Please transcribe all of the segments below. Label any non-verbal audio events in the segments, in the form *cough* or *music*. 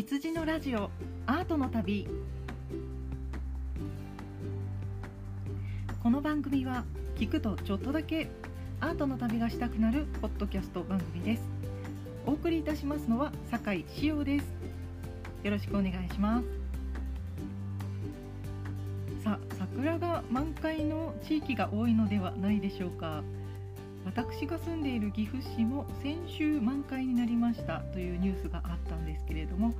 羊のラジオアートの旅。この番組は聞くとちょっとだけアートの旅がしたくなるポッドキャスト番組です。お送りいたしますのは酒井志陽です。よろしくお願いします。さあ桜が満開の地域が多いのではないでしょうか。私が住んでいる岐阜市も先週満開になりましたというニュースがあったんですけれども、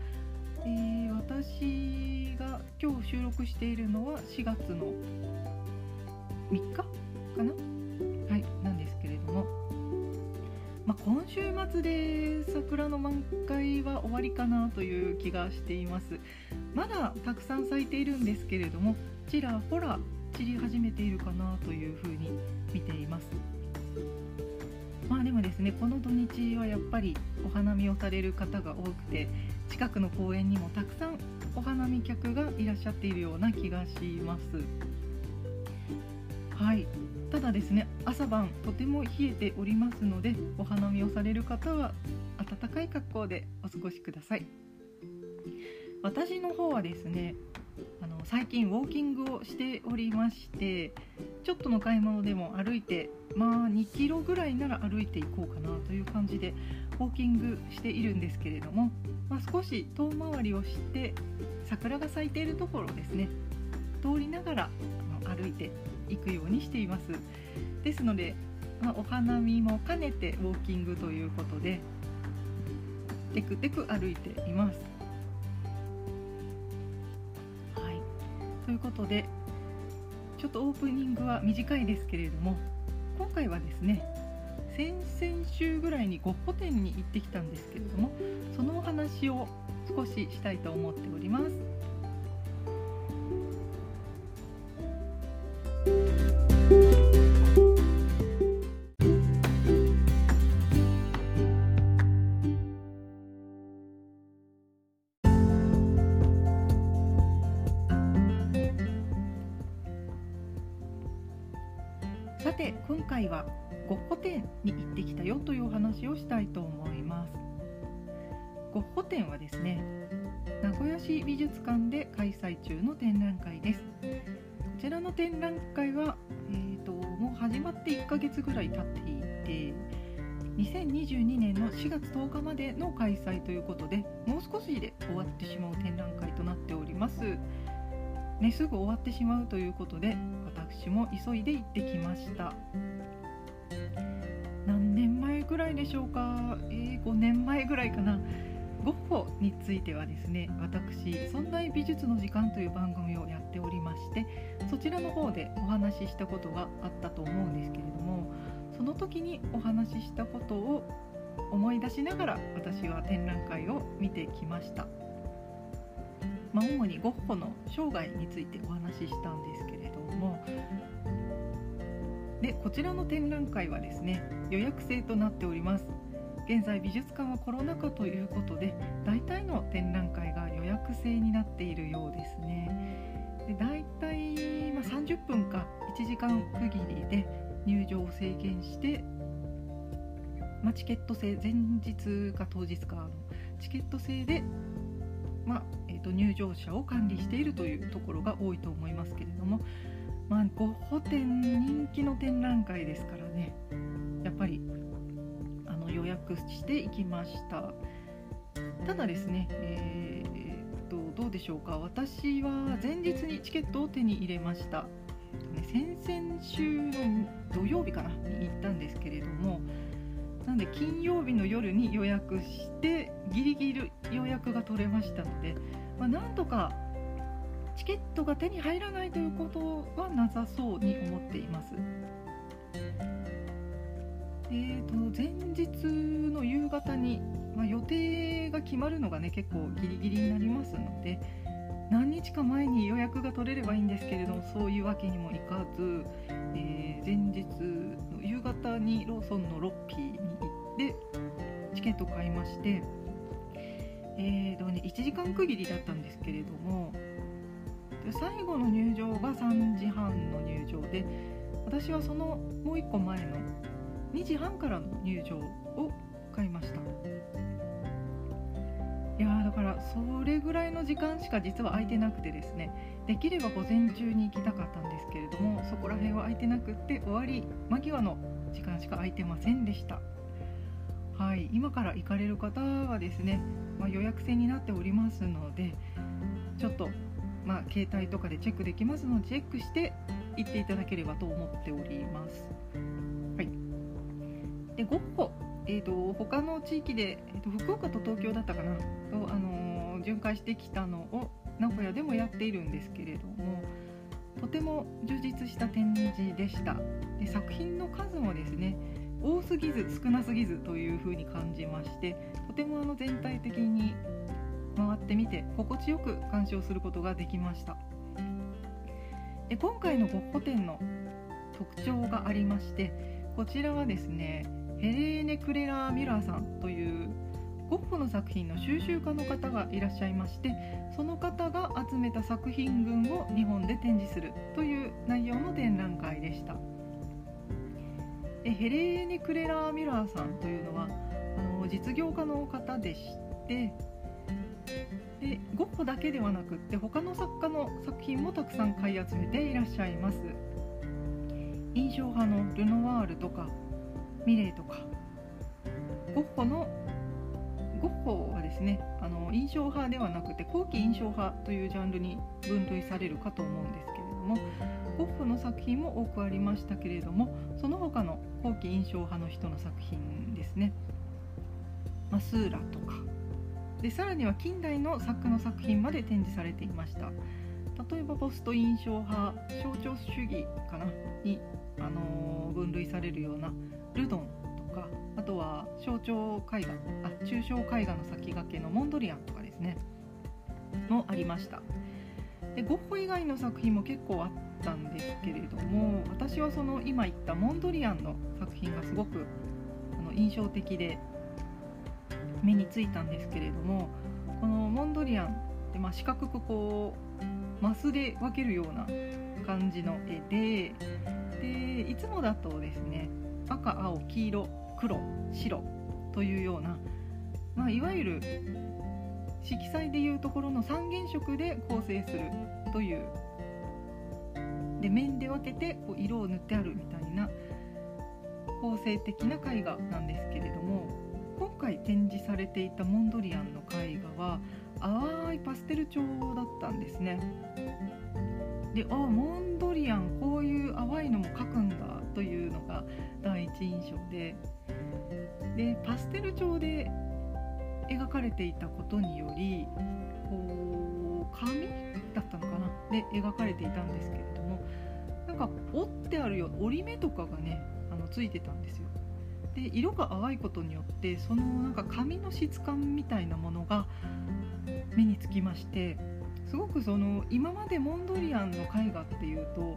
えー、私が今日収録しているのは4月の3日かな？はいなんですけれども、まあ、今週末で桜の満開は終わりかなという気がしています。まだたくさん咲いているんですけれどもちらほら散り始めているかなというふうに見ています。まあでもですねこの土日はやっぱりお花見をされる方が多くて近くの公園にもたくさんお花見客がいらっしゃっているような気がします。はい。ただですね朝晩とても冷えておりますのでお花見をされる方は暖かい格好でお過ごしください。私の方はですねあの最近ウォーキングをしておりましてちょっとの買い物でも歩いてまあ2キロぐらいなら歩いていこうかなという感じでウォーキングしているんですけれども、まあ、少し遠回りをして桜が咲いているところですね通りながら歩いていくようにしています。ですので、まあ、お花見も兼ねてウォーキングということでテクテク歩いています。ということでちょっとオープニングは短いですけれども今回はですね先々週ぐらいにゴッホ展に行ってきたんですけれどもそのお話を少ししたいと思っております。の展覧会です。こちらの展覧会は、えーと、もう始まって1ヶ月ぐらい経っていて2022年の4月10日までの開催ということでもう少しで終わってしまう展覧会となっております。ね、すぐ終わってしまうということで私も急いで行ってきました。何年前ぐらいでしょうか、えー、5年前ぐらいかな。ゴッホについてはですね私「存在美術の時間」という番組をやっておりましてそちらの方でお話ししたことがあったと思うんですけれどもその時にお話ししたことを思い出しながら私は展覧会を見てきました。まあ、主にゴッホの生涯についてお話ししたんですけれどもでこちらの展覧会はですね予約制となっております現在美術館はコロナ禍ということで大体の展覧会が予約制になっているようですね。で大体、まあ、30分か1時間区切りで入場を制限して、まあ、チケット制前日か当日かチケット制でまあえーと、入場者を管理しているというところが多いと思いますけれども、まあ、ゴッホ展人気の展覧会ですからねやっぱり予約していきました。ただですね、えーと、どうでしょうか。私は前日にチケットを手に入れました、先々週の土曜日かなに行ったんですけれどもなんで金曜日の夜に予約してギリギリ予約が取れましたので、まあ、なんとかチケットが手に入らないということはなさそうに思っています。えーと、前日の夕方に、まあ、予定が決まるのがね結構ギリギリになりますので何日か前に予約が取れればいいんですけれどもそういうわけにもいかず、えー、前日の夕方にローソンのロッピーに行ってチケットを買いましてえーとね、1時間区切りだったんですけれども最後の入場が3時半の入場で私はそのもう1個前の2時半からの入場を買いました、いやだからそれぐらいの時間しか実は空いてなくてですねできれば午前中に行きたかったんですけれどもそこら辺は空いてなくって終わり間際の時間しか空いてませんでしたはい今から行かれる方はですね、まあ、予約制になっておりますのでちょっとまあ、携帯とかでチェックできますのでチェックして行っていただければと思っております。でゴッホえーと、他の地域で、えーと、福岡と東京だったかな？と、あのー、巡回してきたのを名古屋でもやっているんですけれどもとても充実した展示でした。で作品の数もですね多すぎず少なすぎずというふうに感じましてとてもあの全体的に回ってみて心地よく鑑賞することができました。で今回のゴッホ展の特徴がありましてこちらはですねヘレーネ・クレラー・ミラーさんというゴッホの作品の収集家の方がいらっしゃいましてその方が集めた作品群を日本で展示するという内容の展覧会でした。ヘレーネ・クレラー・ミラーさんというのはあの実業家の方でしてでゴッホだけではなくって他の作家の作品もたくさん買い集めていらっしゃいます。印象派のルノワールとかミレーとか。ゴッホのゴッホはですねあの印象派ではなくて後期印象派というジャンルに分類されるかと思うんですけれどもゴッホの作品も多くありましたけれどもその他の後期印象派の人の作品ですね、まあ、スーラとか。でさらには近代の作家の作品まで展示されていました。例えばポスト印象派象徴主義かな？に、あの、分類されるようなルドンとかあとは象徴絵画あ抽象絵画の先駆けのモンドリアンとかですね。もありました。でゴッホ以外の作品も結構あったんですけれども私はその今言ったモンドリアンの作品がすごくあの印象的で目についたんですけれどもこのモンドリアンってまあ四角くこうマスで分けるような感じの絵ででいつもだとですね赤青黄色黒白というような、まあ、いわゆる色彩でいうところの三原色で構成するというで面で分けてこう色を塗ってあるみたいな構成的な絵画なんですけれども今回展示されていたモンドリアンの絵画は淡いパステル調だったんですね。であモンドリアンこういう淡いのも描くんだというのが第一印象ででパステル調で描かれていたことによりこう紙だったのかな？で描かれていたんですけれどもなんか折ってあるような折り目とかがねあのついてたんですよ。で色が淡いことによってそのなんか紙の質感みたいなものが目につきましてすごくその今までモンドリアンの絵画っていうと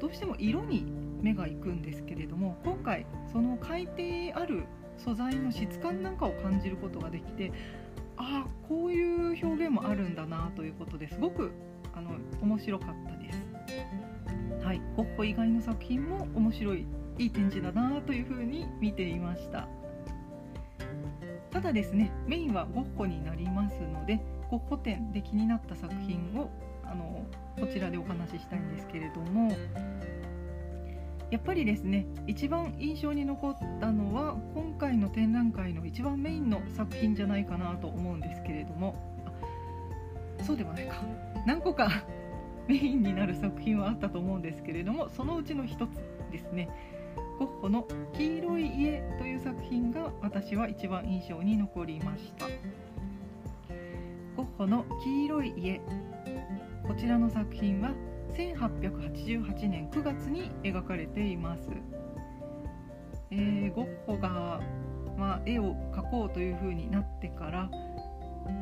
どうしても色に目がいくんですけれども今回その書いてある素材の質感なんかを感じることができてああこういう表現もあるんだなということですごくあの面白かったです。はい、ゴッホ以外の作品も面白いいい展示だなというふうに見ていましたただですねメインはゴッホになりますのでゴッホ展で気になった作品をあのこちらでお話ししたいんですけれどもやっぱりですね一番印象に残ったのは今回の展覧会の一番メインの作品じゃないかなと思うんですけれどもそうでもないか。何個か *laughs* メインになる作品はあったと思うんですけれどもそのうちの一つですね。ゴッホの「黄色い家」という作品が私は一番印象に残りました。ゴッホの「黄色い家」こちらの作品は1888年9月に描かれています、えー、ゴッホが、まあ、絵を描こうというふうになってから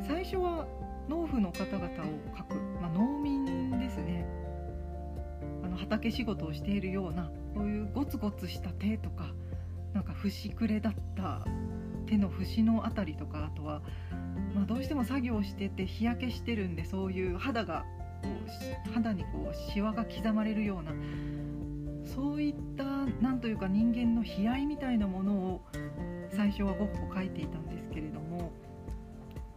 最初は農夫の方々を描く、まあ、農民ですね。あの畑仕事をしているようなこういうゴツゴツした手とかなんか節くれだった手の節の辺りとかあとは、まあ、どうしても作業してて日焼けしてるんでそういう肌がこう肌にこうシワが刻まれるようなそういった何というか人間の悲哀みたいなものを最初はゴッホ描いていたんですけれども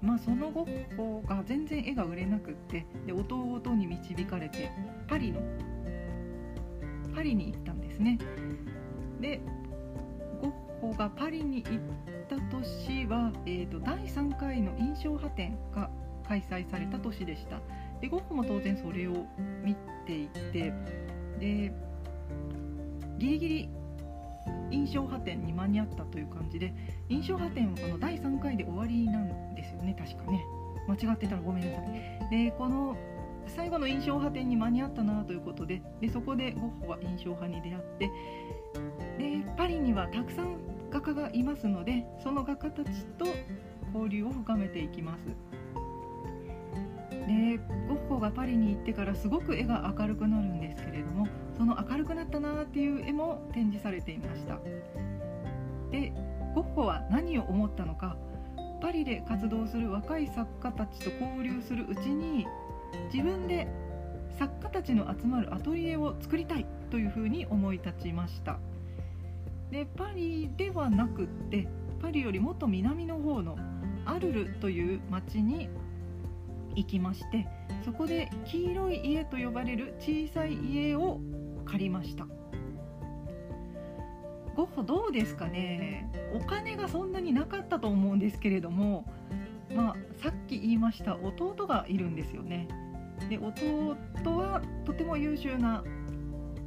まあ、そのゴッホが全然絵が売れなくってで弟に導かれてパリのパリに行ったんですね。でゴッホがパリに行った年は、えーと、第3回の印象派展が開催された年でした。でゴッホも当然それを見ていてでギリギリ印象派展に間に合ったという感じで印象派展はこの第3回で終わりなんですよね確かね。間違ってたらごめんなさい。でこの最後の印象派展に間に合ったなということででそこでゴッホは印象派に出会ってでパリにはたくさん画家がいますのでその画家たちと交流を深めていきます。ゴッホがパリに行ってからすごく絵が明るくなるんですけれどもその明るくなったなっていう絵も展示されていました。でゴッホは何を思ったのかパリで活動する若い作家たちと交流するうちに自分で作家たちの集まるアトリエを作りたいというふうに思い立ちました。でパリではなくってパリよりもっと南の方のアルルという町に行きましてそこで黄色い家と呼ばれる小さい家を借りました。ゴッホどうですかね？お金がそんなになかったと思うんですけれどもまあさっき言いました弟がいるんですよね。で弟はとても優秀な、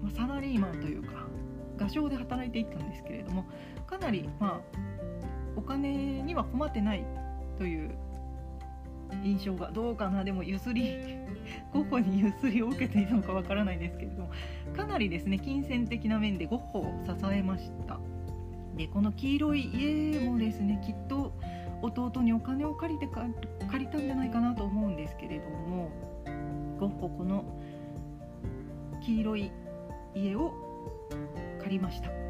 まあ、サラリーマンというか画商で働いていったんですけれどもかなりまあお金には困ってないという印象がどうかな。でも譲りゴッホに譲りを受けていたのかわからないですけれどもかなりですね金銭的な面でゴッホを支えました。でこの黄色い家もですねきっと弟にお金を借りてか借りたんじゃないかなと思うんですけれどもゴッホこの黄色い家を借りました。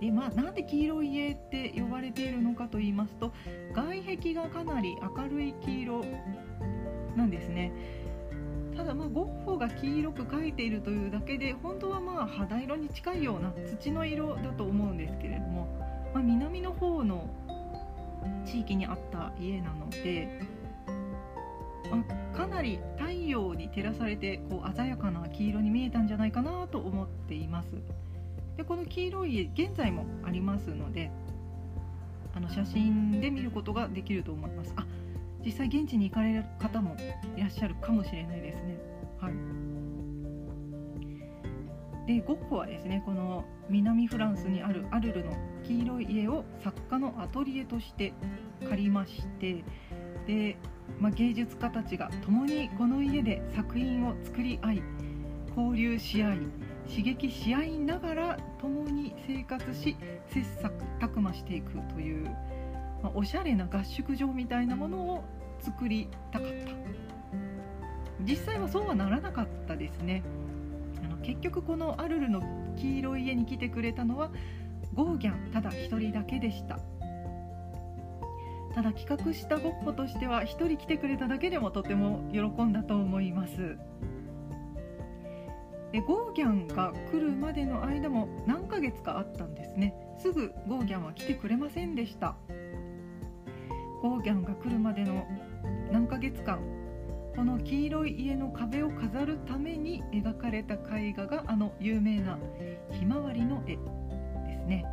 でまあ、なんで黄色い家って呼ばれているのかと言いますと外壁がかなり明るい黄色なんですねただまあゴッホが黄色く描いているというだけで本当はまあ肌色に近いような土の色だと思うんですけれども、まあ、南の方の地域にあった家なので、まあ、かなり太陽に照らされてこう鮮やかな黄色に見えたんじゃないかなと思っています。でこの黄色い家現在もありますのであの写真で見ることができると思います。あ実際現地に行かれる方もいらっしゃるかもしれないですね。はい。でゴッホはですねこの南フランスにあるアルルの黄色い家を作家のアトリエとして借りましてで、まあ、芸術家たちが共にこの家で作品を作り合い交流し合い刺激し合いながら共に生活し切磋琢磨していくという、まあ、おしゃれな合宿場みたいなものを作りたかった。実際はそうはならなかったですね。あの結局このアルルの黄色い家に来てくれたのはゴーギャンただ1人だけでした。ただ企画したゴッホとしては1人来てくれただけでもとても喜んだと思います。でゴーギャンが来るまでの間も何ヶ月かあったんですね。すぐゴーギャンは来てくれませんでした。ゴーギャンが来るまでの何ヶ月間この黄色い家の壁を飾るために描かれた絵画があの有名なひまわりの絵ですね。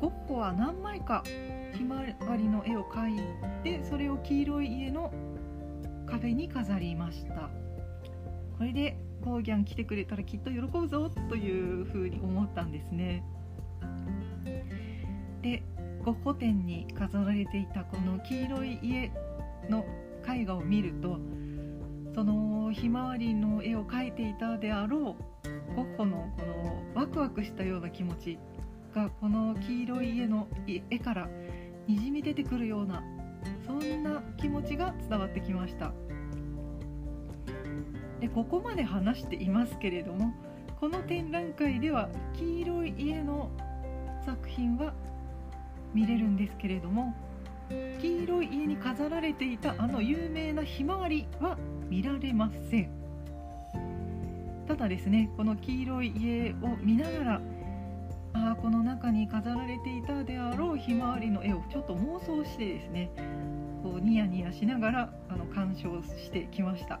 ゴッホは何枚かひまわりの絵を描いてそれを黄色い家の壁に飾りました。これでゴーギャン来てくれたらきっと喜ぶぞというふうに思ったんですねでゴッホ展に飾られていたこの黄色い家の絵画を見るとそのひまわりの絵を描いていたであろうゴッホのこのワクワクしたような気持ちがこの黄色い家の絵からにじみ出てくるようなそんな気持ちが伝わってきました。でここまで話していますけれどもこの展覧会では黄色い家の作品は見れるんですけれども黄色い家に飾られていたあの有名なひまわりは見られません。ただですねこの黄色い家を見ながらああこの中に飾られていたであろうひまわりの絵をちょっと妄想してですねこうニヤニヤしながらあの鑑賞してきました。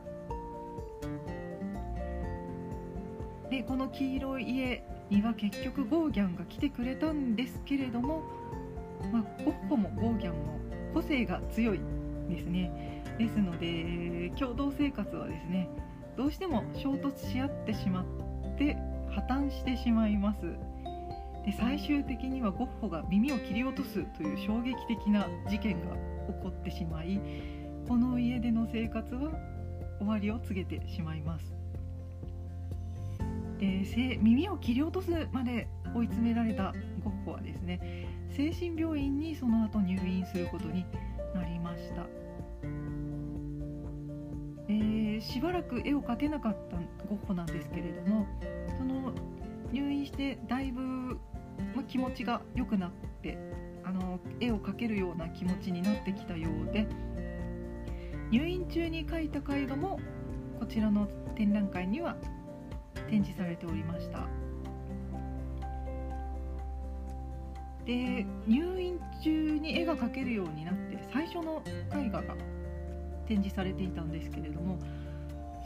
でこの黄色い家には結局ゴーギャンが来てくれたんですけれども、まあ、ゴッホもゴーギャンも個性が強いですね。ですので共同生活はですねどうしても衝突し合ってしまって破綻してしまいます。で最終的にはゴッホが耳を切り落とすという衝撃的な事件が起こってしまいこの家での生活は終わりを告げてしまいます。で耳を切り落とすまで追い詰められたゴッホはですね精神病院にその後入院することになりました、えー、しばらく絵を描けなかったゴッホなんですけれどもその入院してだいぶ、ま、気持ちが良くなってあの絵を描けるような気持ちになってきたようで入院中に描いた絵画もこちらの展覧会には展示されておりました。で入院中に絵が描けるようになって最初の絵画が展示されていたんですけれども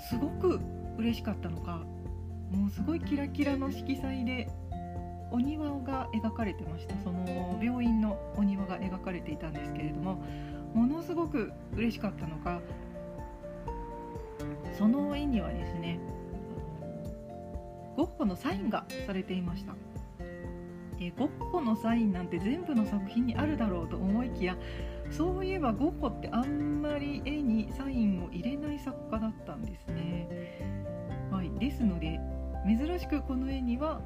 すごく嬉しかったのかもうすごいキラキラの色彩でお庭が描かれてました。その病院のお庭が描かれていたんですけれどもものすごく嬉しかったのかその絵にはですねゴッホのサインがされていました。でゴッホのサインなんて全部の作品にあるだろうと思いきやそういえばゴッホってあんまり絵にサインを入れない作家だったんですね、はい、ですので珍しくこの絵には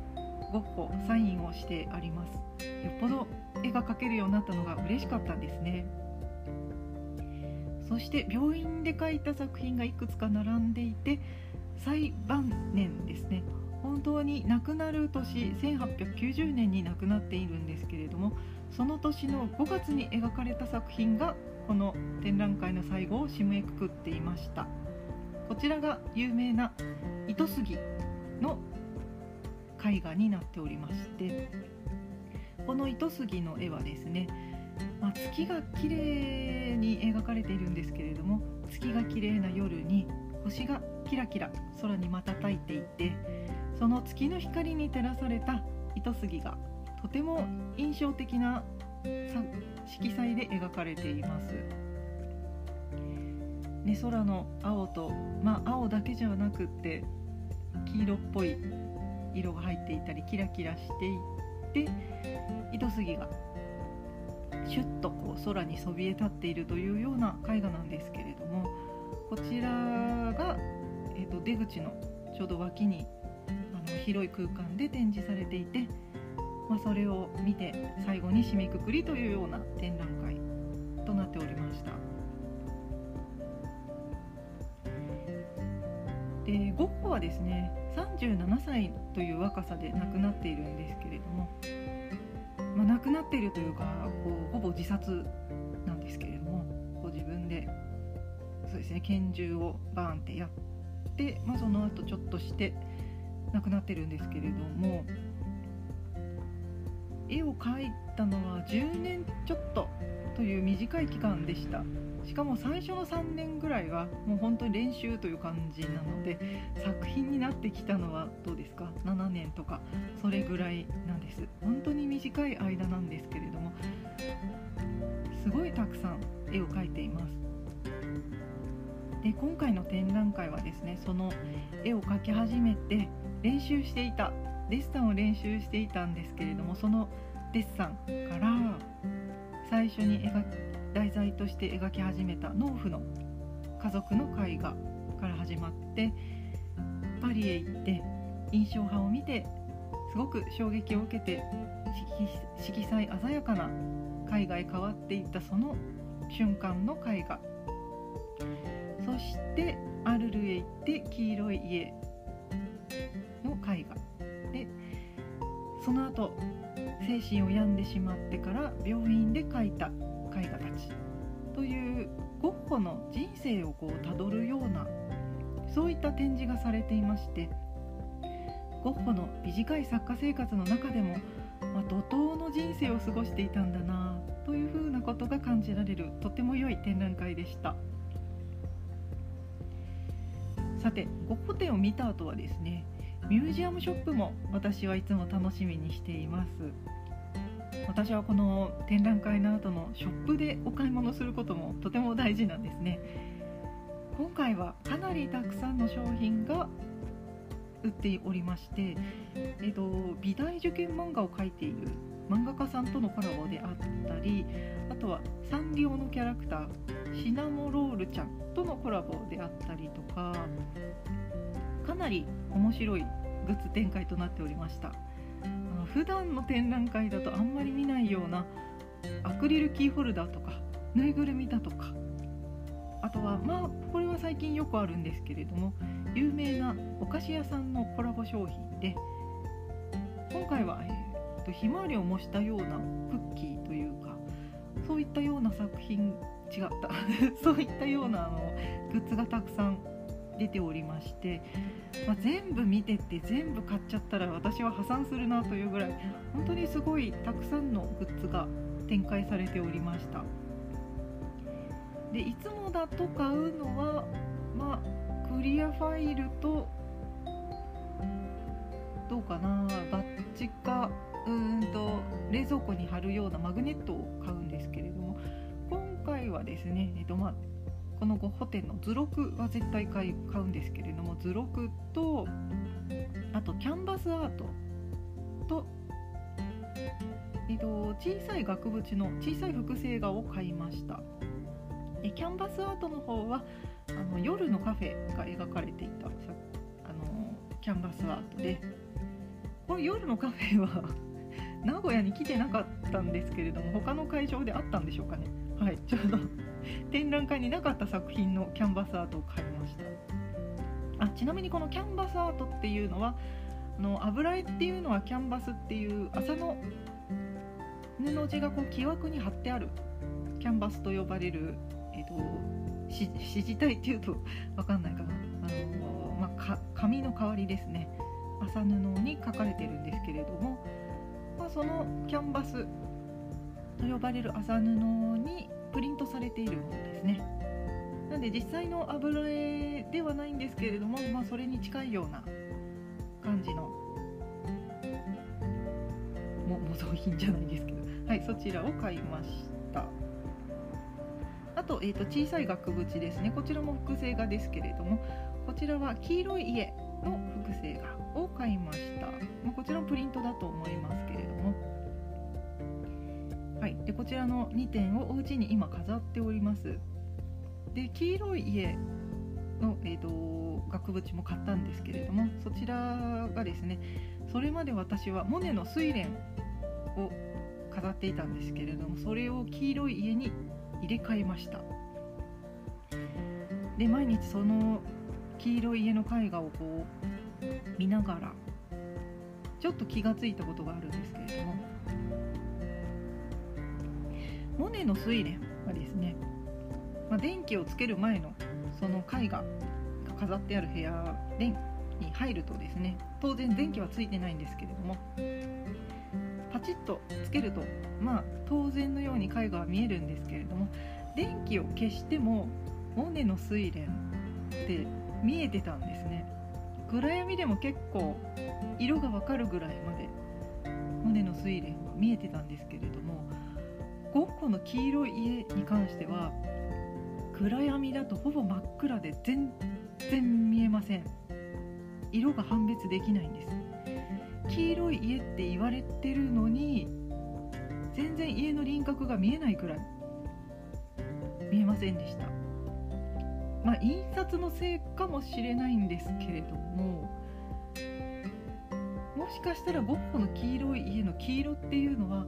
ゴッホサインをしてあります。よっぽど絵が描けるようになったのが嬉しかったんですね。そして病院で描いた作品がいくつか並んでいて最晩年ですね。本当に亡くなる年1890年に亡くなっているんですけれどもその年の5月に描かれた作品がこの展覧会の最後を締めくくっていました。こちらが有名な糸杉の絵画になっておりましてこの糸杉の絵はですね、まあ、月が綺麗に描かれているんですけれども月が綺麗な夜に星がキラキラ空に瞬いていてその月の光に照らされた糸杉がとても印象的な色彩で描かれています。ね、空の青と、まあ、青だけじゃなくって黄色っぽい色が入っていたりキラキラしていって糸杉がシュッとこう空にそびえ立っているというような絵画なんですけれどもこちらが、えー、と出口のちょうど脇に広い空間で展示されていて、まあ、それを見て最後に締めくくりというような展覧会となっておりました。でゴッホはですね37歳という若さで亡くなっているんですけれども、まあ、亡くなっているというかこうほぼ自殺なんですけれどもこう自分でそうですね拳銃をバーンってやって、まあ、その後ちょっとして亡くなってるんですけれども絵を描いたのは10年ちょっとという短い期間でした。しかも最初の3年ぐらいはもう本当に練習という感じなので作品になってきたのはどうですか？7年とかそれぐらいなんです。本当に短い間なんですけれどもすごいたくさん絵を描いています。で今回の展覧会はですねその絵を描き始めて練習していたデッサンを練習していたんですけれどもそのデッサンから最初に描題材として描き始めた農夫の家族の絵画から始まってパリへ行って印象派を見てすごく衝撃を受けて色彩鮮やかな絵画へ変わっていったその瞬間の絵画。そしてアルルへ行って黄色い家の絵画でその後精神を病んでしまってから病院で描いた絵画たち。というゴッホの人生をこうたどるようなそういった展示がされていましてゴッホの短い作家生活の中でもまあ、怒涛の人生を過ごしていたんだなというふうなことが感じられるとても良い展覧会でした。さてゴッホ展を見た後はですねミュージアムショップも私はいつも楽しみにしています。私はこの展覧会の後のショップでお買い物することもとても大事なんですね。今回はかなりたくさんの商品が売っておりまして、えーと、美大受験漫画を描いている漫画家さんとのコラボであったりあとはサンリオのキャラクターシナモロールちゃんとのコラボであったりとかかなり面白いグッズ展開となっておりました。あの普段の展覧会だとあんまり見ないようなアクリルキーホルダーとかぬいぐるみだとかあとはまあこれは最近よくあるんですけれども有名なお菓子屋さんのコラボ商品で今回は、えーと、ひまわりを模したようなクッキーというかそういったような作品違った。*laughs* そういったようなあのグッズがたくさん出ておりまして、まあ、全部見てって全部買っちゃったら私は破産するなというぐらい本当にすごいたくさんのグッズが展開されておりました。でいつもだと買うのはまあクリアファイルとどうかなバッチかうんと冷蔵庫に貼るようなマグネットを買うんですけれども今回はですね、えっとまあ、このゴッホ店の図録は絶対買うんですけれども図録とあとキャンバスアートと、えっと、小さい額縁の小さい複製画を買いました。でキャンバスアートの方はあの夜のカフェが描かれていたあのキャンバスアートで。これ夜のカフェは *laughs* 名古屋に来てなかったんですけれども他の会場であったんでしょうかね。はいちょうど。展覧会になかった作品のキャンバスアートを買いました。あちなみにこのキャンバスアートっていうのはあの油絵っていうのはキャンバスっていう麻の布地がこう木枠に貼ってあるキャンバスと呼ばれるえーと、指示体っていうと分かんないかな、あのまあ、紙の代わりですね。麻布に書かれてるんですけれども、まあ、そのキャンバスと呼ばれる麻布にプリントされているものですね。なので実際の油絵ではないんですけれども、まあ、それに近いような感じのも模造品じゃないですけど。はいそちらを買いました。あと,、えーと、小さい額縁ですね。こちらも複製画ですけれどもこちらは黄色い家の複製画を買いました、まあ、こちらもプリントだと思いますけれどもはい、でこちらの2点をお家に今飾っております。で黄色い家の、えーと、額縁も買ったんですけれどもそちらがですねそれまで私はモネの睡蓮を飾っていたんですけれどもそれを黄色い家に入れ替えました。で毎日その黄色い家の絵画をこう見ながらちょっと気がついたことがあるんですけれどもモネの睡蓮はですね、まあ、電気をつける前のその絵画が飾ってある部屋に入るとですね当然電気はついてないんですけれどもパチッとつけるとまあ当然のように絵画は見えるんですけれども電気を消してもモネの睡蓮って見えてたんですね。暗闇でも結構色がわかるぐらいまでモネの睡蓮は見えてたんですけれどもゴッホの黄色い家に関しては暗闇だとほぼ真っ暗で全然見えません。色が判別できないんです。黄色い家って言われてるのに全然家の輪郭が見えないくらい見えませんでした。まあ印刷のせいかもしれないんですけれどももしかしたらゴッホの黄色い家の黄色っていうのは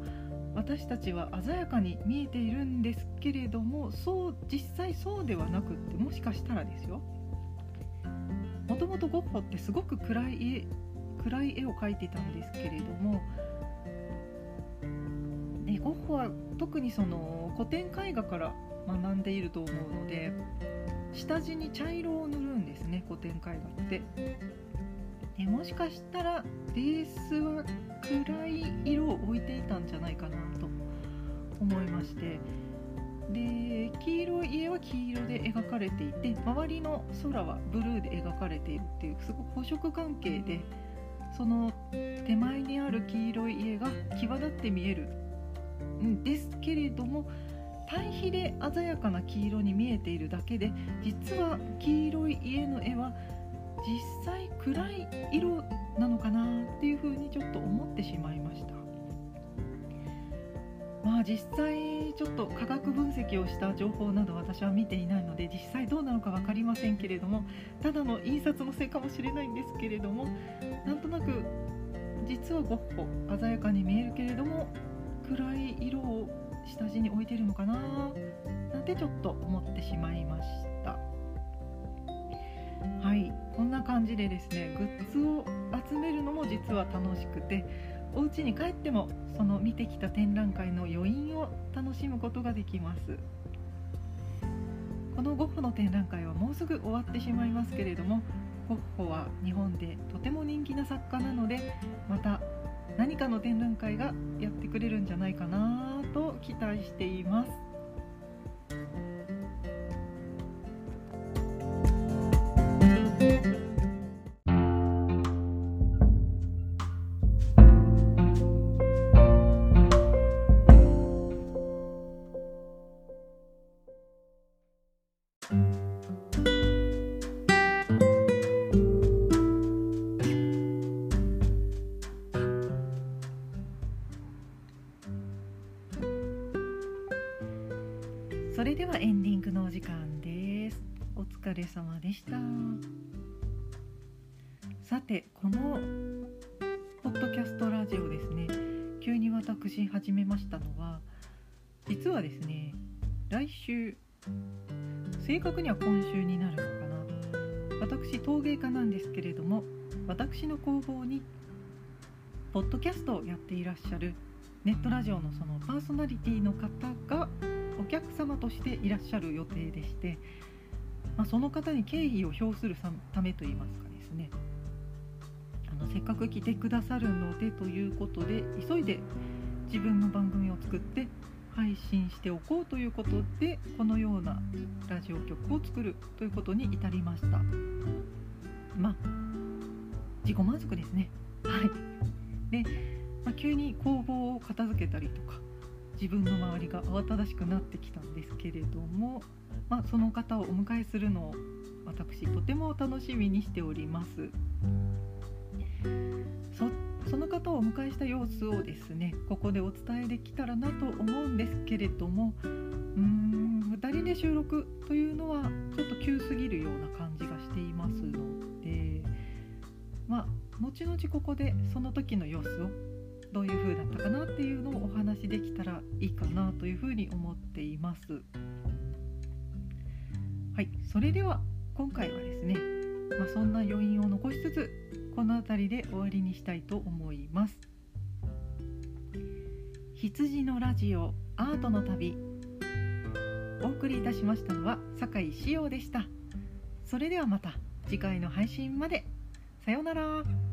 私たちは鮮やかに見えているんですけれどもそう実際そうではなくってもしかしたらですよもともとゴッホってすごく暗い暗い絵を描いてたんですけれども、ね、ゴッホは特にその古典絵画から学んでいると思うので下地に茶色を塗るんですね古典絵画って。でもしかしたらベースは暗い色を置いていたんじゃないかなと思いまして。で黄色い家は黄色で描かれていて周りの空はブルーで描かれているっていうすごく補色関係でその手前にある黄色い家が際立って見えるんですけれども対比で鮮やかな黄色に見えているだけで実は黄色い家の絵は実際暗い色なのかなっていうふうにちょっと思ってしまいました。まあ実際ちょっと科学分析をした情報など私は見ていないので実際どうなのか分かりませんけれどもただの印刷のせいかもしれないんですけれどもなんとなく実はゴッホ鮮やかに見えるけれども暗い色を下地に置いてるのかななんてちょっと思ってしまいました。はい。こんな感じでですねグッズを集めるのも実は楽しくてお家に帰ってもその見てきた展覧会の余韻を楽しむことができます。このゴッホの展覧会はもうすぐ終わってしまいますけれどもゴッホは日本でとても人気な作家なのでまた何かの展覧会がやってくれるんじゃないかなと期待しています。確には今週になるのかな私陶芸家なんですけれども私の工房にポッドキャストをやっていらっしゃるネットラジオのそのパーソナリティの方がお客様としていらっしゃる予定でして、まあ、その方に敬意を表するためといいますかですね。あのせっかく来てくださるのでということで急いで自分の番組を作って配信しておこうということでこのようなラジオ局を作るということに至りました。まあ自己満足ですね。はい。で、まあ、急に工房を片付けたりとか自分の周りが慌ただしくなってきたんですけれども、まあ、その方をお迎えするのを私とても楽しみにしております。その方をお迎えした様子をですねここでお伝えできたらなと思うんですけれどもうーん2人で収録というのはちょっと急すぎるような感じがしていますのでまあ後々ここでその時の様子をどういう風だったかなっていうのをお話しできたらいいかなというふうに思っています。はいそれでは今回はですね、まあ、そんな余韻を残しつつこの辺りで終わりにしたいと思います。羊のラジオアートの旅お送りいたしましたのは酒井志陽でした。それではまた次回の配信までさようなら。